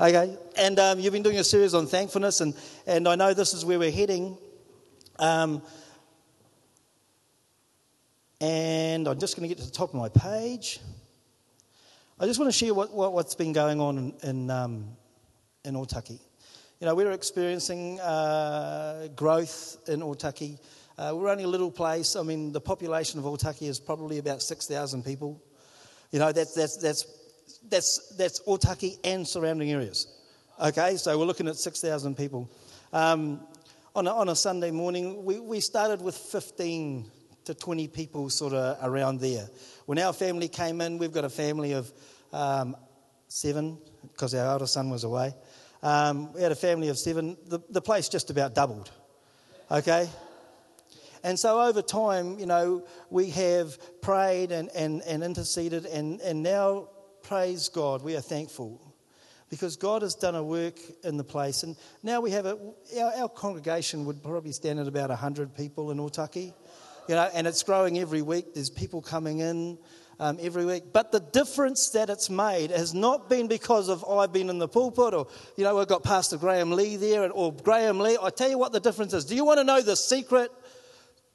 Okay, and um, you've been doing a series on thankfulness, and, and I know this is where we're heading. Um, and I'm just going to get to the top of my page. I just want to share what, what, has been going on in, in, um, in Otaki. You know, we're experiencing uh, growth in Otaki. Uh, we're only a little place. I mean, the population of Otaki is probably about 6,000 people. You know, that's, that's, that's, that's, that's Otaki and surrounding areas. Okay, so we're looking at 6,000 people. Um, on, a, on a Sunday morning, we, we started with 15 to 20 people sort of around there. When our family came in, we've got a family of um, seven because our older son was away. Um, we had a family of seven. The, the place just about doubled. Okay? And so over time, you know, we have prayed and, and, and interceded, and, and now, praise God, we are thankful because God has done a work in the place. And now we have a, our, our congregation would probably stand at about 100 people in Otaki you know, and it's growing every week. There's people coming in um, every week. But the difference that it's made has not been because of I've been in the pulpit or, you know, we've got Pastor Graham Lee there or Graham Lee. I tell you what the difference is. Do you want to know the secret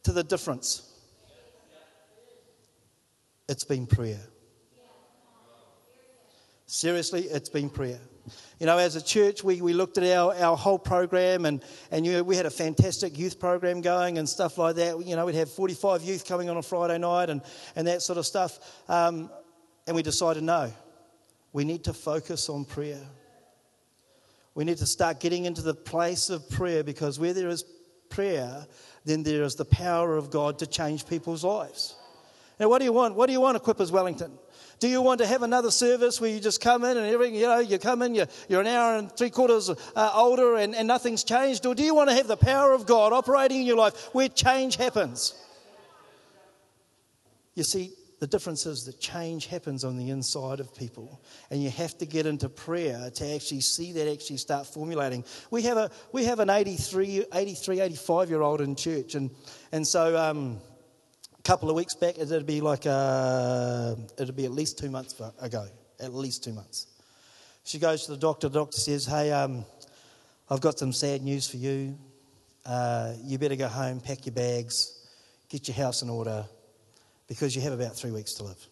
to the difference? It's been prayer. Seriously, it's been prayer. You know, as a church, we, we looked at our, our whole program and, and you know, we had a fantastic youth program going and stuff like that. You know, we'd have 45 youth coming on a Friday night and, and that sort of stuff. Um, and we decided no, we need to focus on prayer. We need to start getting into the place of prayer because where there is prayer, then there is the power of God to change people's lives. Now, what do you want? What do you want, Equippers Wellington? Do you want to have another service where you just come in and everything, you know, you come in, you're, you're an hour and three quarters uh, older and, and nothing's changed? Or do you want to have the power of God operating in your life where change happens? You see, the difference is that change happens on the inside of people, and you have to get into prayer to actually see that actually start formulating. We have, a, we have an 83, 83 85 year old in church, and, and so um, couple of weeks back, it'd be like uh, it'd be at least two months ago, at least two months. She goes to the doctor. The doctor says, "Hey, um, I've got some sad news for you. Uh, you better go home, pack your bags, get your house in order, because you have about three weeks to live."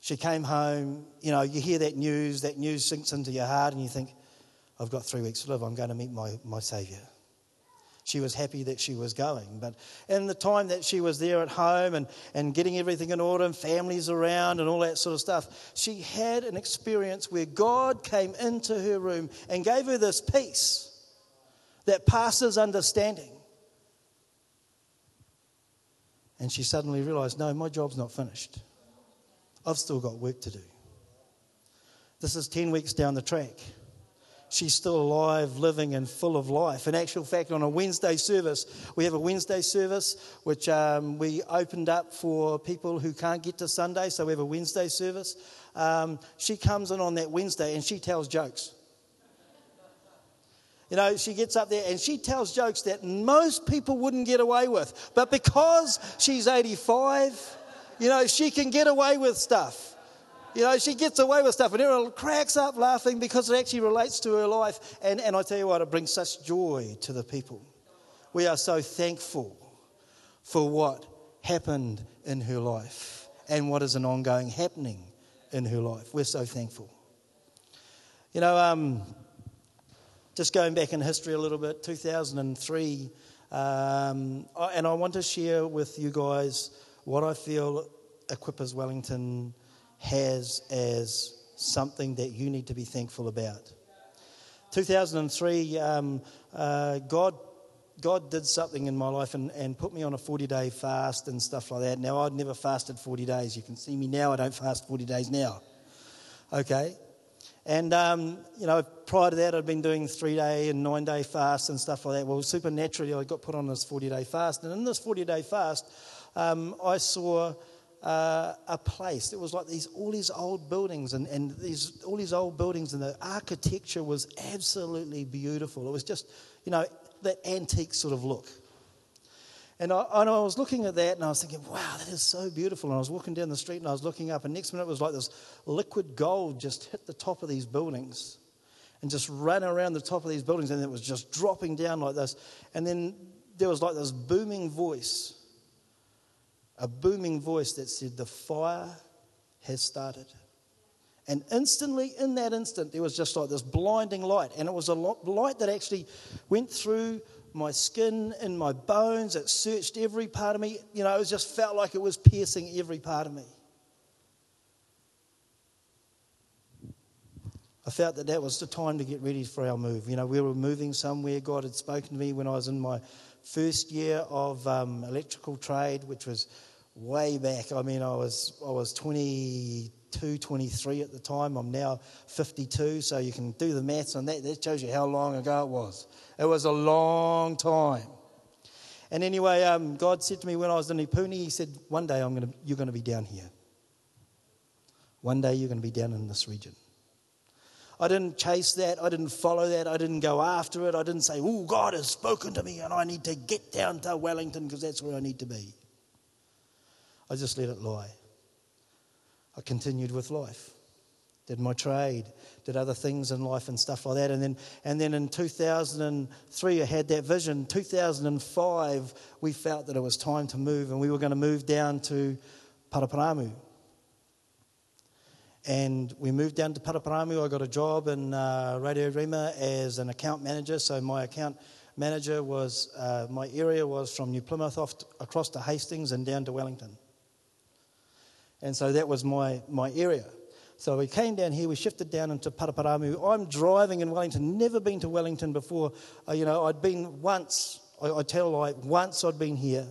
She came home. You know, you hear that news. That news sinks into your heart, and you think, "I've got three weeks to live. I'm going to meet my my Saviour." She was happy that she was going. But in the time that she was there at home and, and getting everything in order and families around and all that sort of stuff, she had an experience where God came into her room and gave her this peace that passes understanding. And she suddenly realized, no, my job's not finished. I've still got work to do. This is 10 weeks down the track she's still alive, living, and full of life. In actual fact, on a Wednesday service, we have a Wednesday service which um, we opened up for people who can't get to Sunday, so we have a Wednesday service. Um, she comes in on that Wednesday and she tells jokes. You know, she gets up there and she tells jokes that most people wouldn't get away with. But because she's 85, you know, she can get away with stuff. You know, she gets away with stuff and everyone cracks up laughing because it actually relates to her life. And, and I tell you what, it brings such joy to the people. We are so thankful for what happened in her life and what is an ongoing happening in her life. We're so thankful. You know, um, just going back in history a little bit, 2003, um, and I want to share with you guys what I feel Equippers Wellington has as something that you need to be thankful about. 2003, um, uh, God, God did something in my life and, and put me on a 40 day fast and stuff like that. Now, I'd never fasted 40 days. You can see me now, I don't fast 40 days now. Okay? And, um, you know, prior to that, I'd been doing three day and nine day fasts and stuff like that. Well, supernaturally, I got put on this 40 day fast. And in this 40 day fast, um, I saw uh, a place. It was like these all these old buildings and, and these all these old buildings and the architecture was absolutely beautiful. It was just, you know, that antique sort of look. And I, and I was looking at that and I was thinking, wow, that is so beautiful. And I was walking down the street and I was looking up, and next minute it was like this liquid gold just hit the top of these buildings and just ran around the top of these buildings, and it was just dropping down like this. And then there was like this booming voice, a booming voice that said, The fire has started. And instantly, in that instant, there was just like this blinding light. And it was a light that actually went through my skin and my bones. It searched every part of me. You know, it just felt like it was piercing every part of me. I felt that that was the time to get ready for our move. You know, we were moving somewhere. God had spoken to me when I was in my first year of um, electrical trade, which was way back. I mean, I was I was 22, 23 at the time. I'm now 52, so you can do the maths on that. That shows you how long ago it was. It was a long time. And anyway, um, God said to me when I was in Ipuni, He said, "One day I'm to, you're going to be down here. One day you're going to be down in this region." I didn't chase that. I didn't follow that. I didn't go after it. I didn't say, Oh, God has spoken to me and I need to get down to Wellington because that's where I need to be. I just let it lie. I continued with life, did my trade, did other things in life and stuff like that. And then, and then in 2003, I had that vision. 2005, we felt that it was time to move, and we were going to move down to Paraparaumu. And we moved down to Paraparaumu. I got a job in uh, Radio Rhema as an account manager. So my account manager was, uh, my area was from New Plymouth off across to Hastings and down to Wellington. And so that was my, my area. So we came down here, we shifted down into Paraparaumu. I'm driving in Wellington, never been to Wellington before. Uh, you know, I'd been once, I, I tell like once I'd been here.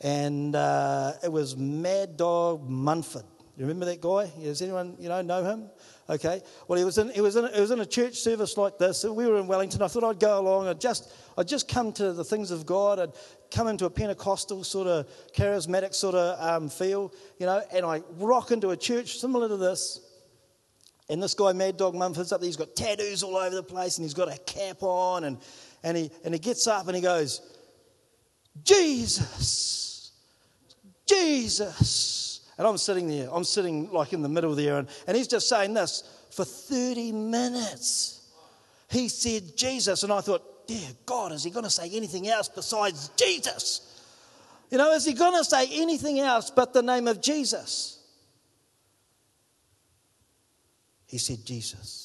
And uh, it was Mad Dog Mumford. You remember that guy? Does anyone, you know, know him? Okay. Well, he was in, he was in, he was in a church service like this. We were in Wellington. I thought I'd go along. I'd just, I'd just come to the things of God. I'd come into a Pentecostal sort of charismatic sort of um, feel, you know, and I rock into a church similar to this. And this guy, Mad Dog Mumford's up there. He's got tattoos all over the place and he's got a cap on. And, and, he, and he gets up and he goes, Jesus, Jesus. And I'm sitting there, I'm sitting like in the middle there, and, and he's just saying this for 30 minutes. He said Jesus, and I thought, dear God, is he going to say anything else besides Jesus? You know, is he going to say anything else but the name of Jesus? He said, Jesus.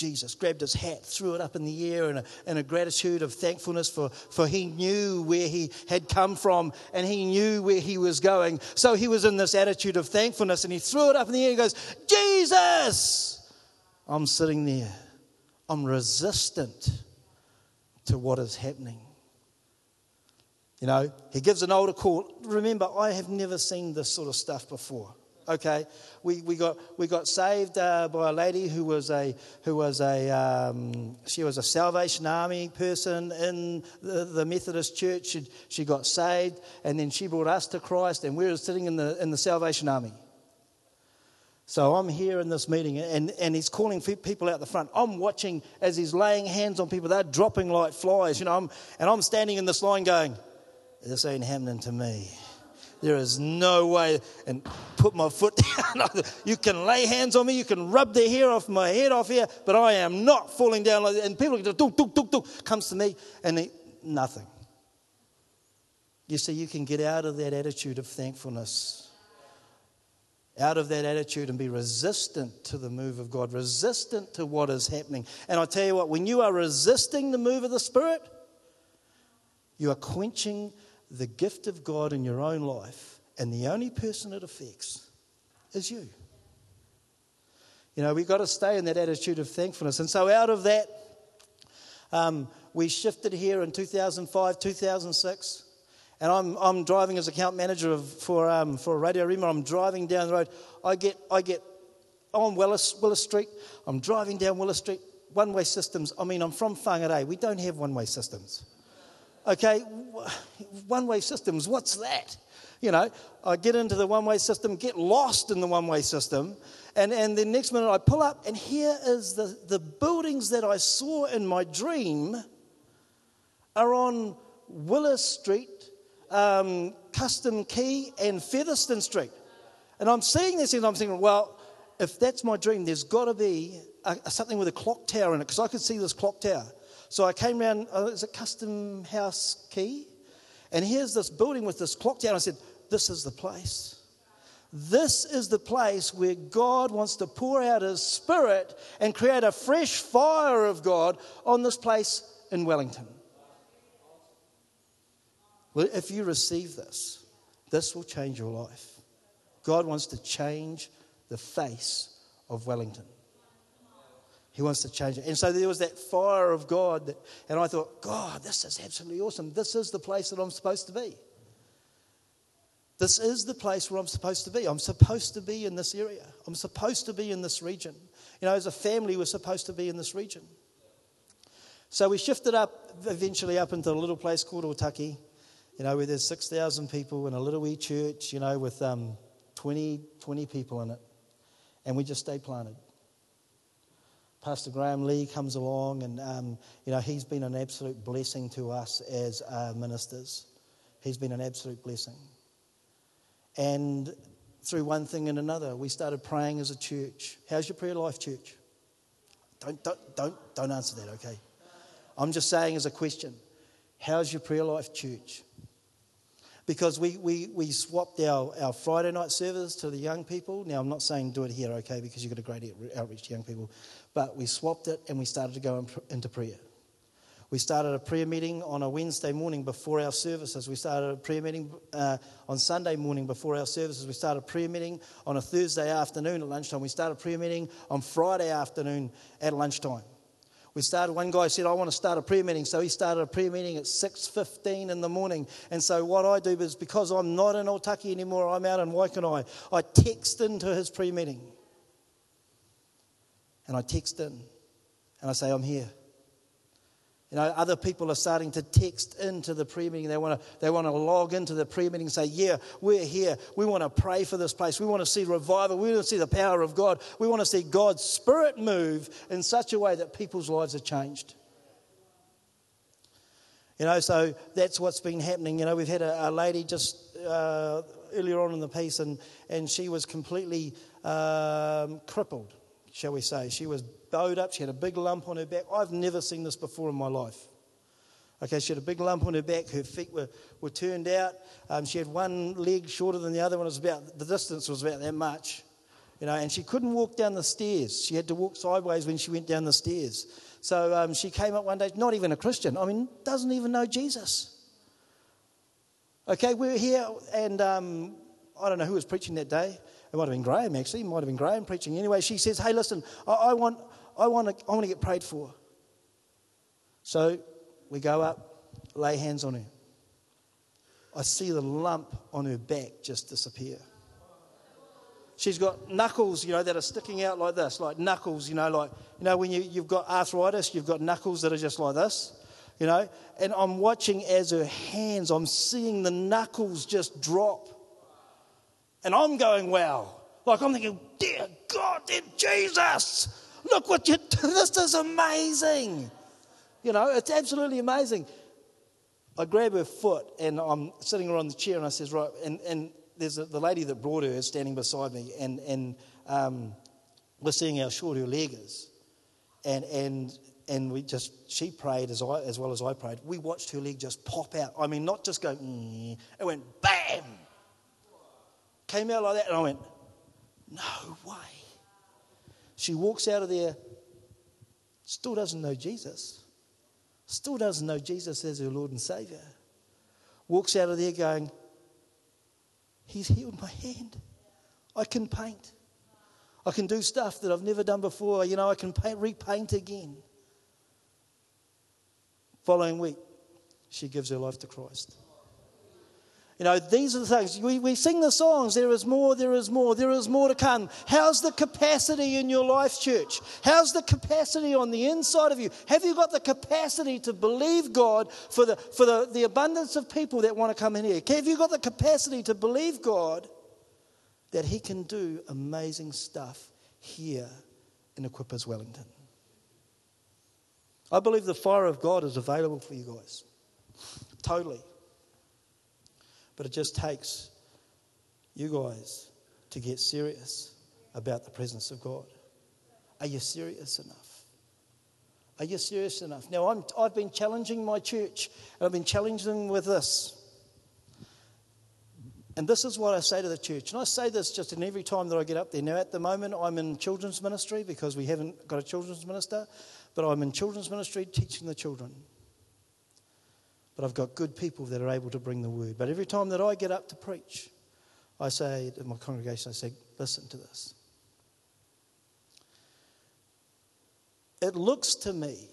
Jesus, grabbed his hat, threw it up in the air in a, in a gratitude of thankfulness for, for he knew where he had come from and he knew where he was going. So he was in this attitude of thankfulness and he threw it up in the air and goes, Jesus! I'm sitting there. I'm resistant to what is happening. You know, he gives an altar call. Remember, I have never seen this sort of stuff before. Okay, we, we got we got saved uh, by a lady who was a who was a um, she was a Salvation Army person in the, the Methodist Church. She, she got saved, and then she brought us to Christ, and we were sitting in the in the Salvation Army. So I'm here in this meeting, and, and he's calling people out the front. I'm watching as he's laying hands on people. They're dropping like flies, you know. I'm, and I'm standing in this line going, "This ain't happening to me." There is no way. And put my foot down. you can lay hands on me. You can rub the hair off my head off here, but I am not falling down like. And people duk, duk, duk, duk, comes to me and nothing. You see, you can get out of that attitude of thankfulness out of that attitude and be resistant to the move of God, resistant to what is happening. And I tell you what, when you are resisting the move of the Spirit, you are quenching the gift of God in your own life, and the only person it affects is you. You know, we've got to stay in that attitude of thankfulness. And so, out of that, um, we shifted here in 2005, 2006. And I'm, I'm driving as account manager of, for, um, for Radio Rhema. I'm driving down the road. I get, I get on Willis, Willis Street. I'm driving down Willis Street. One way systems. I mean, I'm from Whangarei. We don't have one way systems. Okay, one way systems, what's that? You know, I get into the one way system, get lost in the one way system, and, and the next minute I pull up, and here is the, the buildings that I saw in my dream are on Willis Street, um, Custom Quay, and Featherston Street. And I'm seeing this and I'm thinking, well, if that's my dream, there's got to be a, a, something with a clock tower in it because I could see this clock tower. So I came around, uh, is it Customhouse Quay, And here's this building with this clock tower. I said, this is the place. This is the place where God wants to pour out His Spirit and create a fresh fire of God on this place in Wellington. Well, if you receive this, this will change your life. God wants to change the face of Wellington. He wants to change it. And so there was that fire of God, that, and I thought, God, this is absolutely awesome. This is the place that I'm supposed to be. This is the place where I'm supposed to be. I'm supposed to be in this area. I'm supposed to be in this region. You know, as a family, we're supposed to be in this region. So we shifted up eventually up into a little place called Otaki, you know, where there's 6,000 people in a little wee church, you know, with um, 20, 20 people in it. And we just stay planted. Pastor Graham Lee comes along, and um, you know he's been an absolute blessing to us as uh, ministers. He's been an absolute blessing. And through one thing and another, we started praying as a church. How's your prayer life, church? Don't, don't, don't, don't answer that, okay? I'm just saying as a question. How's your prayer life, church? Because we, we, we swapped our, our Friday night service to the young people. Now, I'm not saying do it here, okay, because you've got a great outreach to young people. But we swapped it and we started to go into prayer. We started a prayer meeting on a Wednesday morning before our services. We started a prayer meeting uh, on Sunday morning before our services. We started a prayer meeting on a Thursday afternoon at lunchtime. We started a prayer meeting on Friday afternoon at lunchtime. We started, one guy said, I want to start a prayer meeting. So he started a prayer meeting at 6.15 in the morning. And so what I do is because I'm not in Otaki anymore, I'm out in Waikanae, I text into his prayer meeting. And I text in and I say, I'm here. You know, other people are starting to text into the prayer meeting. They want to, they want to log into the prayer meeting and say, Yeah, we're here. We want to pray for this place. We want to see revival. We want to see the power of God. We want to see God's Spirit move in such a way that people's lives are changed. You know, so that's what's been happening. You know, we've had a, a lady just uh, earlier on in the piece, and, and she was completely um, crippled, shall we say. She was bowed up. She had a big lump on her back. I've never seen this before in my life. Okay, she had a big lump on her back. Her feet were, were turned out. Um, she had one leg shorter than the other one. It was about, the distance was about that much. You know, and she couldn't walk down the stairs. She had to walk sideways when she went down the stairs. So um, she came up one day, not even a Christian. I mean, doesn't even know Jesus. Okay, we are here, and um, I don't know who was preaching that day. It might have been Graham, actually. It might have been Graham preaching. Anyway, she says, Hey, listen, I, I want, I want to, I want to get prayed for. So we go up, lay hands on her. I see the lump on her back just disappear. She's got knuckles, you know, that are sticking out like this, like knuckles, you know, like, you know, when you, you've got arthritis, you've got knuckles that are just like this, you know. And I'm watching as her hands, I'm seeing the knuckles just drop. And I'm going, wow. Like I'm thinking, dear God, dear Jesus, Look what you do. This is amazing. You know, it's absolutely amazing. I grab her foot and I'm sitting her on the chair and I says, right, and, and there's a, the lady that brought her is standing beside me and, and um, we're seeing how short her leg is. And, and, and we just, she prayed as, I, as well as I prayed. We watched her leg just pop out. I mean, not just go, mm, it went bam. Came out like that and I went, no way. She walks out of there, still doesn't know Jesus, still doesn't know Jesus as her Lord and Savior. Walks out of there going, He's healed my hand. I can paint. I can do stuff that I've never done before. You know, I can paint, repaint again. Following week, she gives her life to Christ. You know, these are the things. We, we sing the songs, there is more, there is more, there is more to come. How's the capacity in your life, church? How's the capacity on the inside of you? Have you got the capacity to believe God for the, for the, the abundance of people that want to come in here? Have you got the capacity to believe God that He can do amazing stuff here in Equippers Wellington? I believe the fire of God is available for you guys. totally. But it just takes you guys to get serious about the presence of God. Are you serious enough? Are you serious enough? Now, I'm, I've been challenging my church, and I've been challenging them with this. And this is what I say to the church. And I say this just in every time that I get up there. Now, at the moment, I'm in children's ministry because we haven't got a children's minister, but I'm in children's ministry teaching the children. But I've got good people that are able to bring the word. But every time that I get up to preach, I say to my congregation, I say, listen to this. It looks to me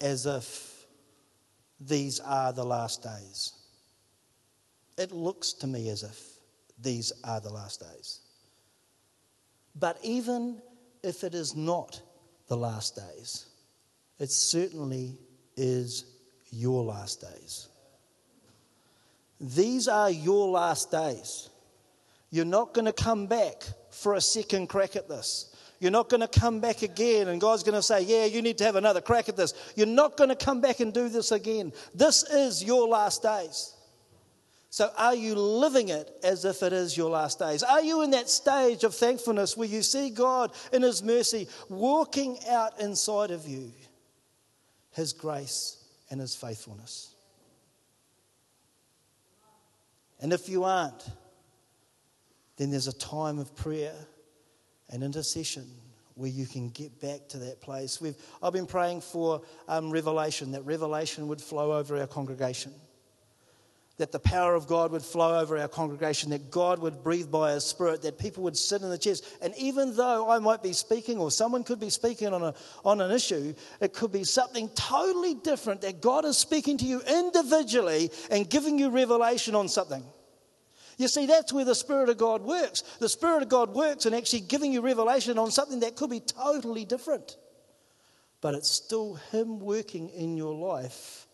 as if these are the last days. It looks to me as if these are the last days. But even if it is not the last days, it certainly is your last days. These are your last days. You're not going to come back for a second crack at this. You're not going to come back again and God's going to say, Yeah, you need to have another crack at this. You're not going to come back and do this again. This is your last days. So, are you living it as if it is your last days? Are you in that stage of thankfulness where you see God in His mercy walking out inside of you, His grace and His faithfulness? And if you aren't, then there's a time of prayer and intercession where you can get back to that place. We've, I've been praying for um, revelation, that revelation would flow over our congregation, that the power of God would flow over our congregation, that God would breathe by His Spirit, that people would sit in the chairs. And even though I might be speaking, or someone could be speaking on, a, on an issue, it could be something totally different that God is speaking to you individually and giving you revelation on something. You see, that's where the Spirit of God works. The Spirit of God works in actually giving you revelation on something that could be totally different. But it's still Him working in your life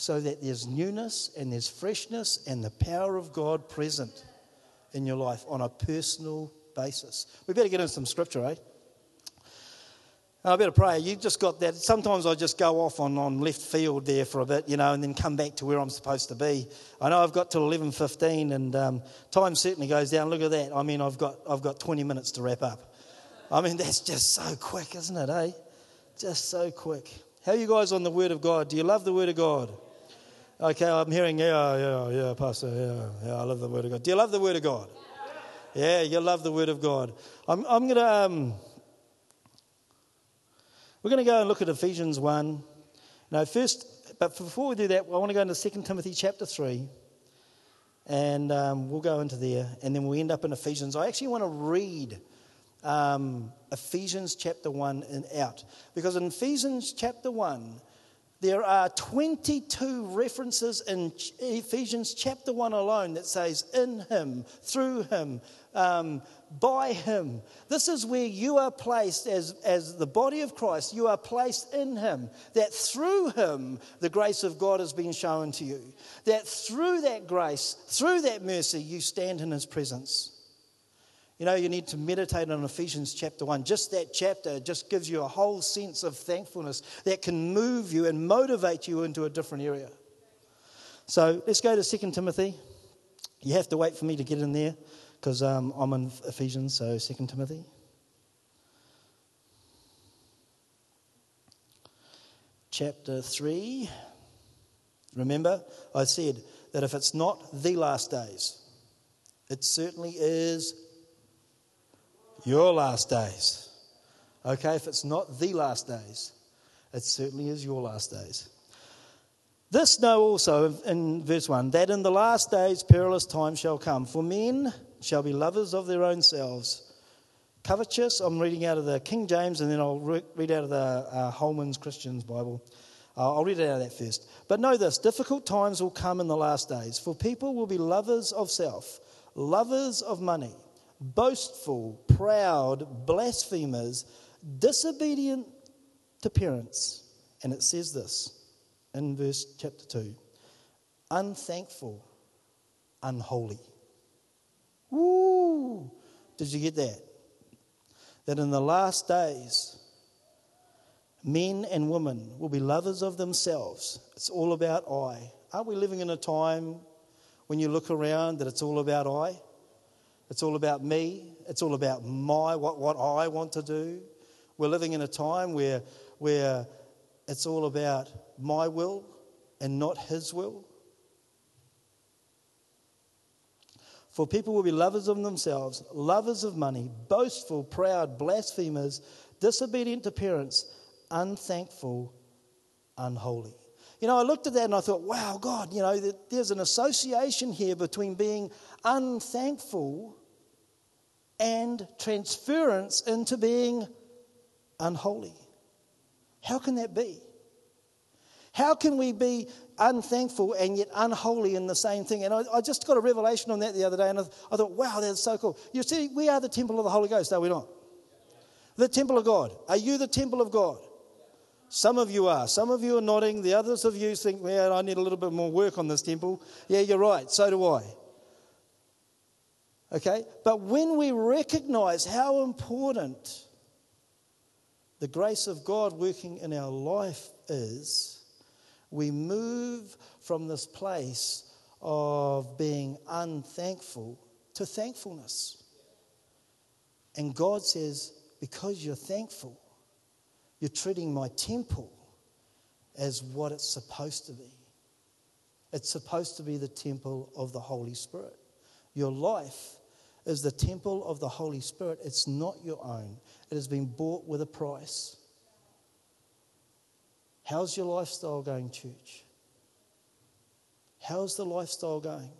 so that there's newness and there's freshness and the power of God present in your life on a personal basis. We better get into some scripture, eh? I better pray. You just got that. Sometimes I just go off on, on left field there for a bit, you know, and then come back to where I'm supposed to be. I know I've got till 11.15 and um, time certainly goes down. Look at that. I mean, I've got, I've got 20 minutes to wrap up. I mean, that's just so quick, isn't it, eh? Just so quick. How are you guys on the Word of God? Do you love the Word of God? Okay, I'm hearing, yeah, yeah, yeah, Pastor, yeah, yeah, I love the Word of God. Do you love the Word of God? Yeah, you love the Word of God. I'm, I'm going to... Um, we're going to go and look at Ephesians 1. Now, first, but before we do that, I want to go into 2 Timothy chapter 3. And um, we'll go into there, and then we'll end up in Ephesians. I actually want to read um, Ephesians chapter 1 and out. Because in Ephesians chapter 1, there are 22 references in Ephesians chapter 1 alone that says, in him, through him, um, by Him. This is where you are placed as, as the body of Christ. You are placed in Him. That through Him, the grace of God has been shown to you. That through that grace, through that mercy, you stand in His presence. You know, you need to meditate on Ephesians chapter 1. Just that chapter just gives you a whole sense of thankfulness that can move you and motivate you into a different area. So let's go to 2 Timothy. You have to wait for me to get in there because um, I'm in Ephesians, so 2 Timothy. Chapter 3. Remember, I said that if it's not the last days, it certainly is your last days. Okay, if it's not the last days, it certainly is your last days. This know also in verse 1 that in the last days perilous times shall come, for men shall be lovers of their own selves. Covetous, I'm reading out of the King James and then I'll re- read out of the uh, Holman's Christian's Bible. Uh, I'll read it out of that first. But know this difficult times will come in the last days, for people will be lovers of self, lovers of money, boastful, proud, blasphemers, disobedient to parents. And it says this in verse chapter 2 unthankful, unholy. Woo! Did you get that? That in the last days, Men and women will be lovers of themselves. It's all about I. Aren't we living in a time when you look around that it's all about I? It's all about me. It's all about my what, what I want to do. We're living in a time where, where it's all about my will and not his will. For people will be lovers of themselves, lovers of money, boastful, proud, blasphemers, disobedient to parents, unthankful, unholy. You know, I looked at that and I thought, wow, God, you know, there's an association here between being unthankful and transference into being unholy. How can that be? How can we be unthankful and yet unholy in the same thing? And I, I just got a revelation on that the other day, and I, I, thought, wow, that's so cool. You see, we are the temple of the Holy Ghost, are we not? The temple of God. Are you the temple of God? Some of you are. Some of you are nodding. The others of you think, man, I need a little bit more work on this temple. Yeah, you're right. So do I. Okay? But when we recognize how important the grace of God working in our life is, we move from this place of being unthankful to thankfulness. And God says, because you're thankful, you're treating my temple as what it's supposed to be. It's supposed to be the temple of the Holy Spirit. Your life is the temple of the Holy Spirit. It's not your own, it has been bought with a price. How's your lifestyle going, church? How's the lifestyle going?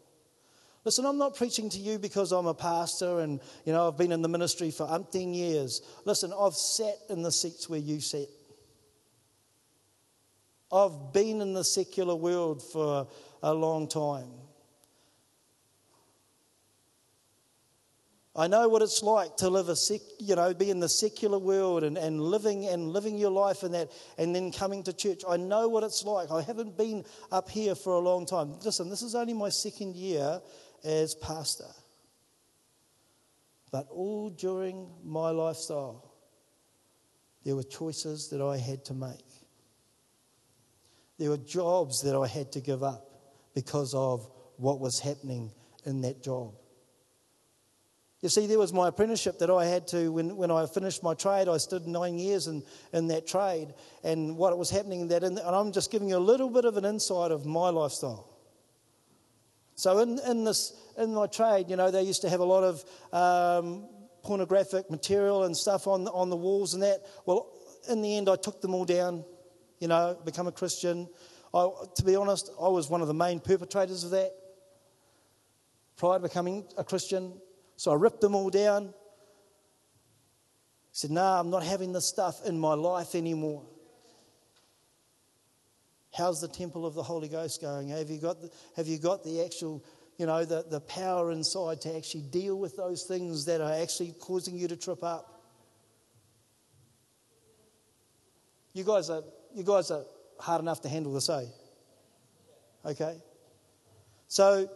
Listen, I'm not preaching to you because I'm a pastor and, you know, I've been in the ministry for umpteen years. Listen, I've sat in the seats where you sit. I've been in the secular world for a long time. I know what it's like to live a sec, you know, be in the secular world and, and living and living your life in that and then coming to church. I know what it's like. I haven't been up here for a long time. Listen, this is only my second year as pastor. But all during my lifestyle, there were choices that I had to make. There were jobs that I had to give up because of what was happening in that job. You see, there was my apprenticeship that I had to, when, when I finished my trade, I stood nine years in, in that trade and what was happening in that. And I'm just giving you a little bit of an insight of my lifestyle. So, in, in, this, in my trade, you know, they used to have a lot of um, pornographic material and stuff on, on the walls and that. Well, in the end, I took them all down, you know, become a Christian. I, to be honest, I was one of the main perpetrators of that prior to becoming a Christian. So I ripped them all down. I said, nah, I'm not having this stuff in my life anymore. How's the temple of the Holy Ghost going? Have you got the, have you got the actual, you know, the, the power inside to actually deal with those things that are actually causing you to trip up? You guys are, you guys are hard enough to handle this, eh? Okay? So,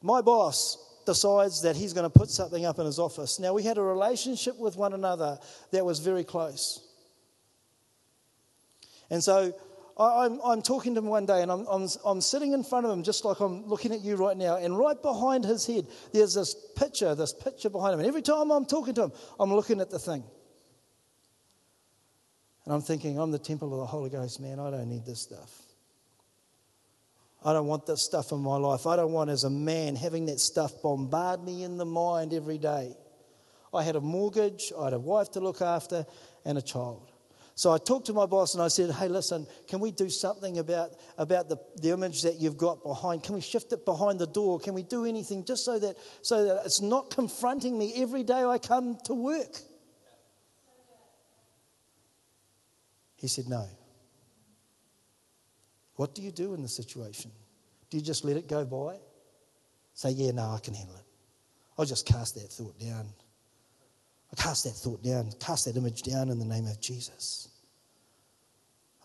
my boss decides that he's going to put something up in his office. Now, we had a relationship with one another that was very close. And so I, am I'm, I'm talking to him one day and I'm, I'm, I'm sitting in front of him just like I'm looking at you right now. And right behind his head, there's this picture, this picture behind him. And every time I'm talking to him, I'm looking at the thing. And I'm thinking, I'm the temple of the Holy Ghost, man. I don't need this stuff. I don't want this stuff in my life. I don't want, as a man, having that stuff bombard me in the mind every day. I had a mortgage, I had a wife to look after, and a child. So I talked to my boss and I said, hey, listen, can we do something about, about the, the image that you've got behind? Can we shift it behind the door? Can we do anything just so that, so that it's not confronting me every day I come to work? He said, no. What do you do in the situation? Do you just let it go by? Say, yeah, no, I can handle it. I'll just cast that thought down. I cast that thought down, cast that image down in the name of Jesus.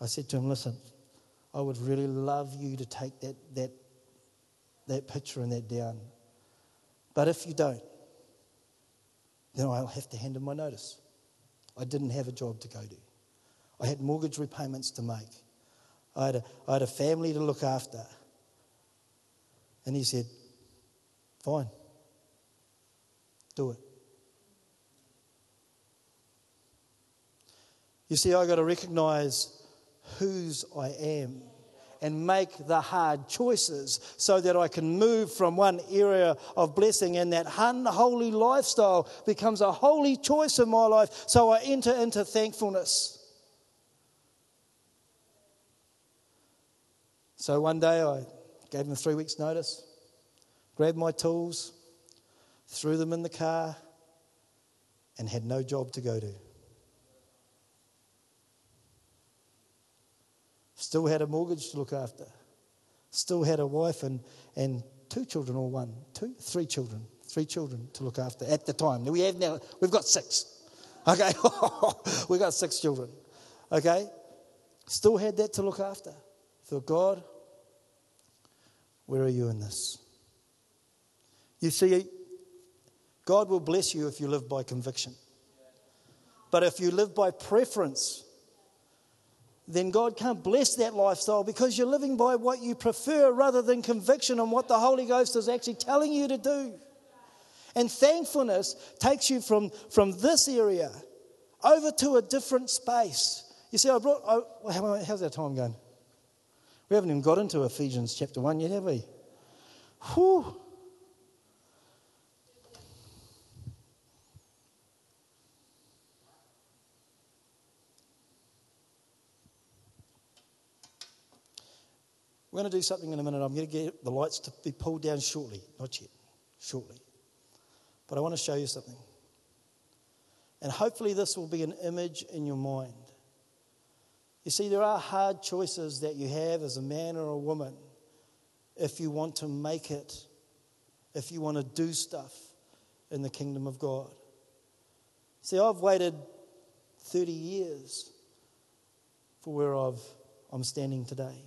I said to him, listen, I would really love you to take that, that, that picture and that down. But if you don't, then I'll have to hand in my notice. I didn't have a job to go to. I had mortgage repayments to make. I had a, I had a family to look after. And he said, Fine, do it. You see, I've got to recognize whose I am and make the hard choices so that I can move from one area of blessing and that unholy lifestyle becomes a holy choice in my life so I enter into thankfulness. So one day I gave him three weeks' notice, grabbed my tools, threw them in the car, and had no job to go to. Still had a mortgage to look after. Still had a wife and, and two children, or one, two, three children, three children to look after at the time. We have now, we've got six. Okay, we've got six children. Okay, still had that to look after. Thought, God, where are you in this? You see, God will bless you if you live by conviction. But if you live by preference, then God can't bless that lifestyle because you're living by what you prefer rather than conviction on what the Holy Ghost is actually telling you to do. And thankfulness takes you from, from this area over to a different space. You see, I brought, oh, I, how's our time going? We haven't even got into Ephesians chapter 1 yet, have we? Whew. We're going to do something in a minute. I'm going to get the lights to be pulled down shortly. Not yet, shortly. But I want to show you something. And hopefully, this will be an image in your mind. You see, there are hard choices that you have as a man or a woman if you want to make it, if you want to do stuff in the kingdom of God. See, I've waited 30 years for where I've, I'm standing today.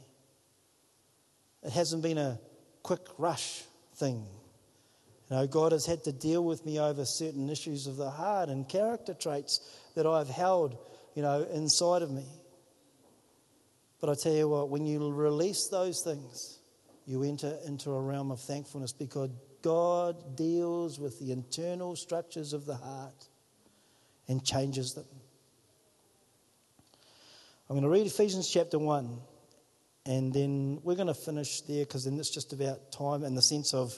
It hasn't been a quick rush thing. You know, God has had to deal with me over certain issues of the heart and character traits that I've held, you know, inside of me. But I tell you what, when you release those things, you enter into a realm of thankfulness because God deals with the internal structures of the heart and changes them. I'm going to read Ephesians chapter 1. And then we're going to finish there because then it's just about time in the sense of,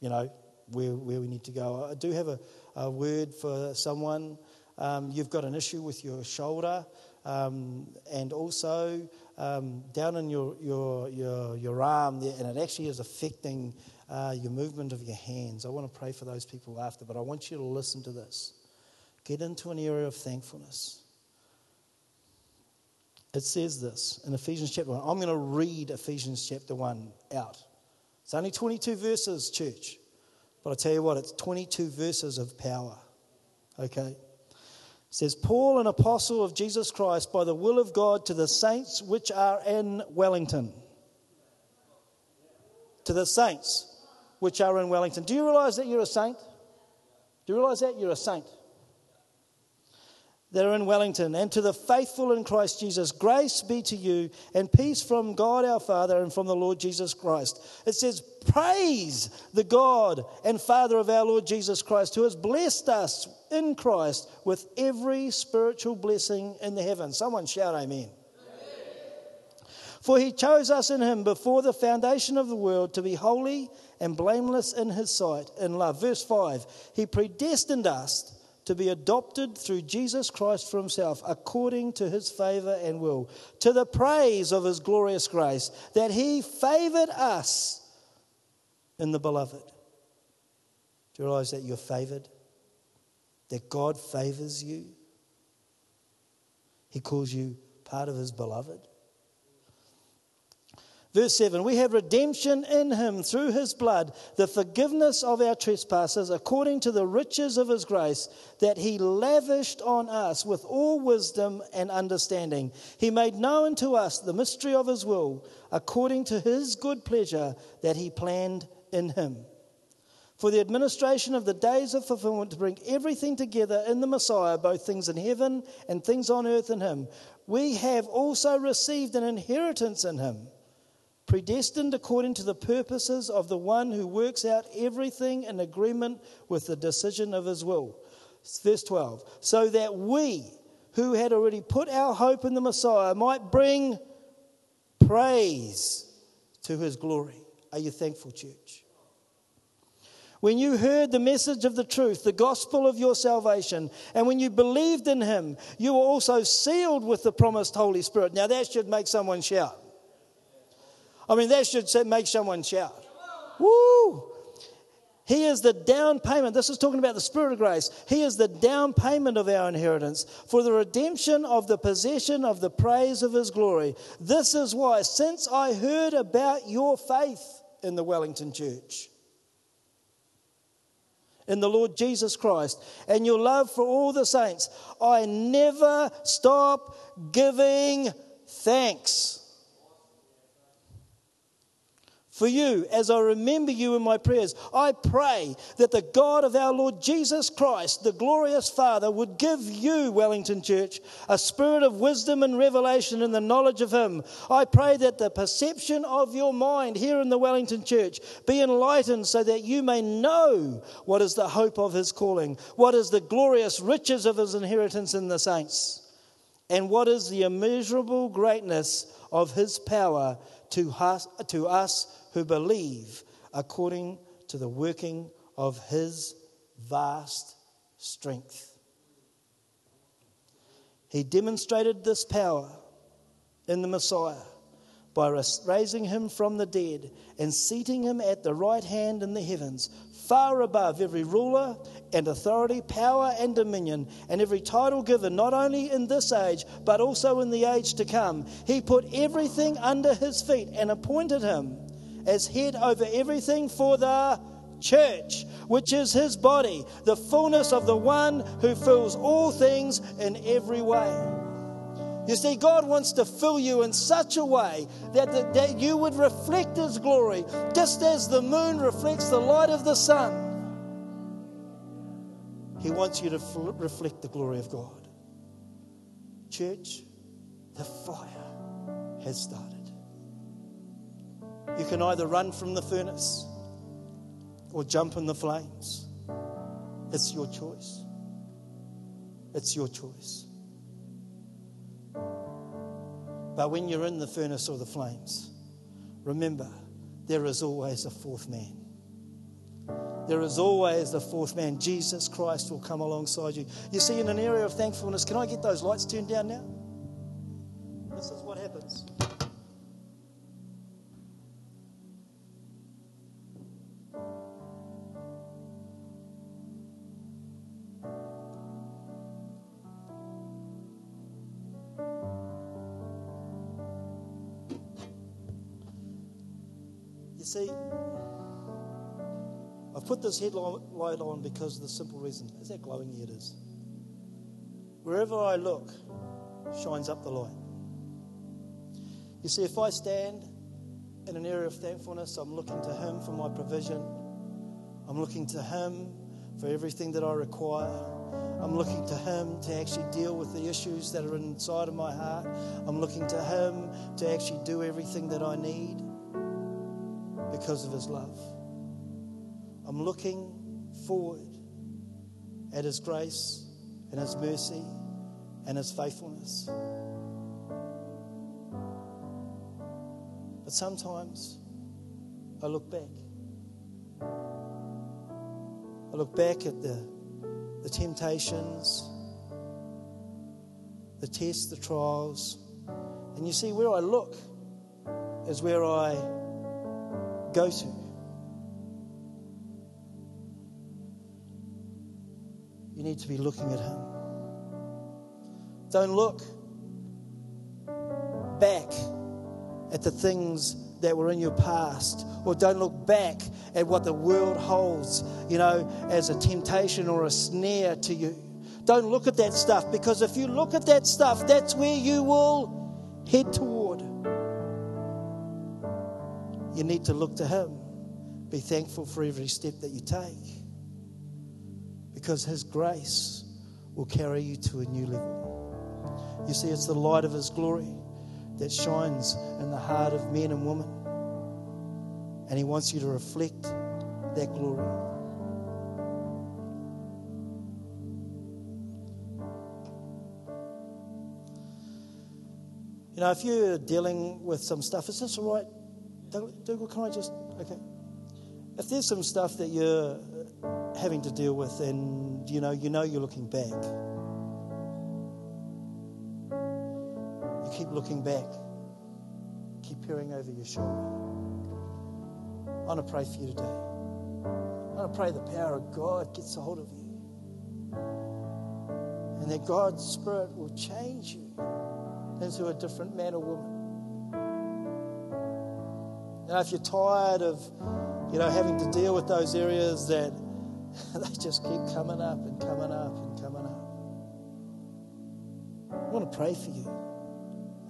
you know, where, where we need to go. I do have a, a word for someone. Um, you've got an issue with your shoulder, um, and also um, down in your, your, your, your arm, there, and it actually is affecting uh, your movement of your hands. I want to pray for those people after, but I want you to listen to this. Get into an area of thankfulness it says this in Ephesians chapter 1. I'm going to read Ephesians chapter 1 out. It's only 22 verses, church. But I tell you what, it's 22 verses of power. Okay? Says, Paul, an apostle of Jesus Christ, by the will of God, to the saints which are in Wellington. To the saints which are in Wellington. Do you realize that you're a saint? Do you realize that? You're a saint that are in Wellington, and to the faithful in Christ Jesus, grace be to you and peace from God our Father and from the Lord Jesus Christ. It says, Praise the God and Father of our Lord Jesus Christ, who has blessed us in Christ with every spiritual blessing in the heavens. Someone shout, Amen. For he chose us in him before the foundation of the world to be holy and blameless in his sight in love. Verse 5 He predestined us to be adopted through Jesus Christ for himself, according to his favor and will, to the praise of his glorious grace, that he favored us in the beloved. Do you realize that you're favored? That God favors you? He calls you part of his beloved. Verse 7 We have redemption in him through his blood, the forgiveness of our trespasses, according to the riches of his grace, that he lavished on us with all wisdom and understanding. He made known to us the mystery of his will, according to his good pleasure that he planned in him for the administration of the days of fulfillment to bring everything together in the Messiah, both things in heaven and things on earth in Him. We have also received an inheritance in Him, predestined according to the purposes of the one who works out everything in agreement with the decision of His will. Verse 12. So that we, who had already put our hope in the Messiah, might bring praise to His glory. Are you thankful, church? When you heard the message of the truth, the gospel of your salvation, and when you believed in him, you were also sealed with the promised Holy Spirit. Now that should make someone shout. I mean, that should make someone shout. Woo! He is the down payment. This is talking about the Spirit of grace. He is the down payment of our inheritance for the redemption of the possession of the praise of His glory. This is why, since I heard about your faith in the Wellington Church, in the Lord Jesus Christ and your love for all the saints, I never stop giving thanks for you as I remember you in my prayers. I pray that the God of our Lord Jesus Christ, the glorious Father, would give you, Wellington Church, a spirit of wisdom and revelation in the knowledge of Him. I pray that the perception of your mind here in the Wellington Church be enlightened so that you may know what is the hope of His calling, what is the glorious riches of His inheritance in the saints, and what is the immeasurable greatness of His power to us, to us who believe according to the working of his vast strength. He demonstrated this power in the Messiah by raising him from the dead and seating him at the right hand in the heavens, far above every ruler and authority, power and dominion, and every title given, not only in this age, but also in the age to come. He put everything under his feet and appointed him as head over everything for the church, which is his body, the fullness of the one who fills all things in every way. You see, God wants to fill you in such a way that, the, that you would reflect His glory, just as the moon reflects the light of the sun. He wants you to fl- reflect the glory of God. Church, the fire has started. You can either run from the furnace or jump in the flames. It's your choice. It's your choice. But when you're in the furnace or the flames, remember there is always a fourth man. There is always the fourth man. Jesus Christ will come alongside you. You see, in an area of thankfulness, can I get those lights turned down now? This is what happens. See, I've put this headlight on because of the simple reason. Is that glowing? Yeah, it is. Wherever I look, shines up the light. You see, if I stand in an area of thankfulness, I'm looking to Him for my provision. I'm looking to Him for everything that I require. I'm looking to Him to actually deal with the issues that are inside of my heart. I'm looking to Him to actually do everything that I need because of his love. I'm looking forward at his grace and his mercy and his faithfulness. But sometimes I look back. I look back at the, the temptations, the tests, the trials, and you see where I look is where I go to. You need to be looking at Him. Don't look back at the things that were in your past, or don't look back at what the world holds, you know, as a temptation or a snare to you. Don't look at that stuff because if you look at that stuff, that's where you will head toward you need to look to Him Be thankful for every step that you take because His grace will carry you to a new level. You see, it's the light of His glory that shines in the heart of men and women, and He wants you to reflect that glory. You know, if you're dealing with some stuff, is this all right? Dougal, can I just, okay. If there's some stuff that you're having to deal with and, you know, you know you're looking back, you keep looking back, keep peering over your shoulder. I want to pray for you today. I want to pray the power of God gets a hold of you. And that God's Spirit will change you into a different man or woman. You know, if you're tired of, you know, having to deal with those areas that they just keep coming up and coming up and coming up. I want to pray for you.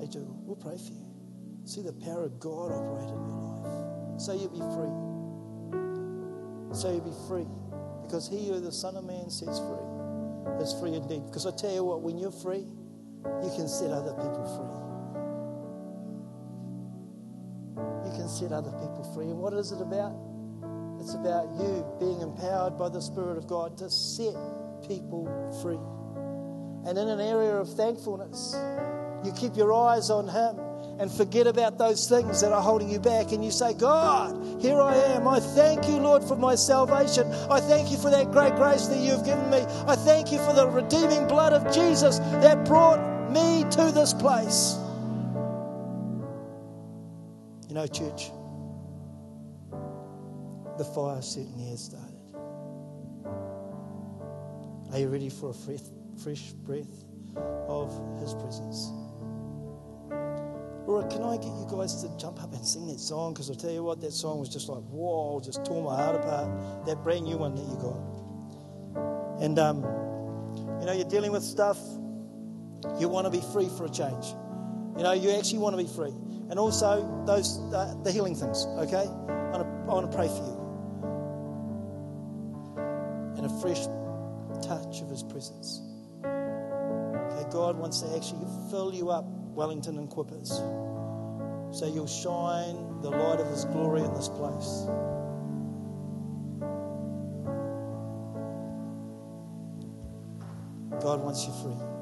Hey, do. We'll pray for you. See the power of God operate in your life. So you'll be free. So you'll be free. Because he who the Son of Man sets free is free indeed. Because I tell you what, when you're free, you can set other people free. Set other people free. And what is it about? It's about you being empowered by the Spirit of God to set people free. And in an area of thankfulness, you keep your eyes on Him and forget about those things that are holding you back. And you say, God, here I am. I thank you, Lord, for my salvation. I thank you for that great grace that you've given me. I thank you for the redeeming blood of Jesus that brought me to this place. You know, church, the fire certainly has started. Are you ready for a fresh, fresh breath of His presence? Or can I get you guys to jump up and sing that song? Because I'll tell you what, that song was just like, whoa, just tore my heart apart. That brand new one that you got. And, um, you know, you're dealing with stuff you want to be free for a change. You know, you actually want to be free. And also those uh, the healing things, okay? I want, to, pray for you. And a fresh touch of his presence. Okay, God wants to actually fill you up, Wellington Equippers. So you'll shine the light of his glory in this place. God wants you free.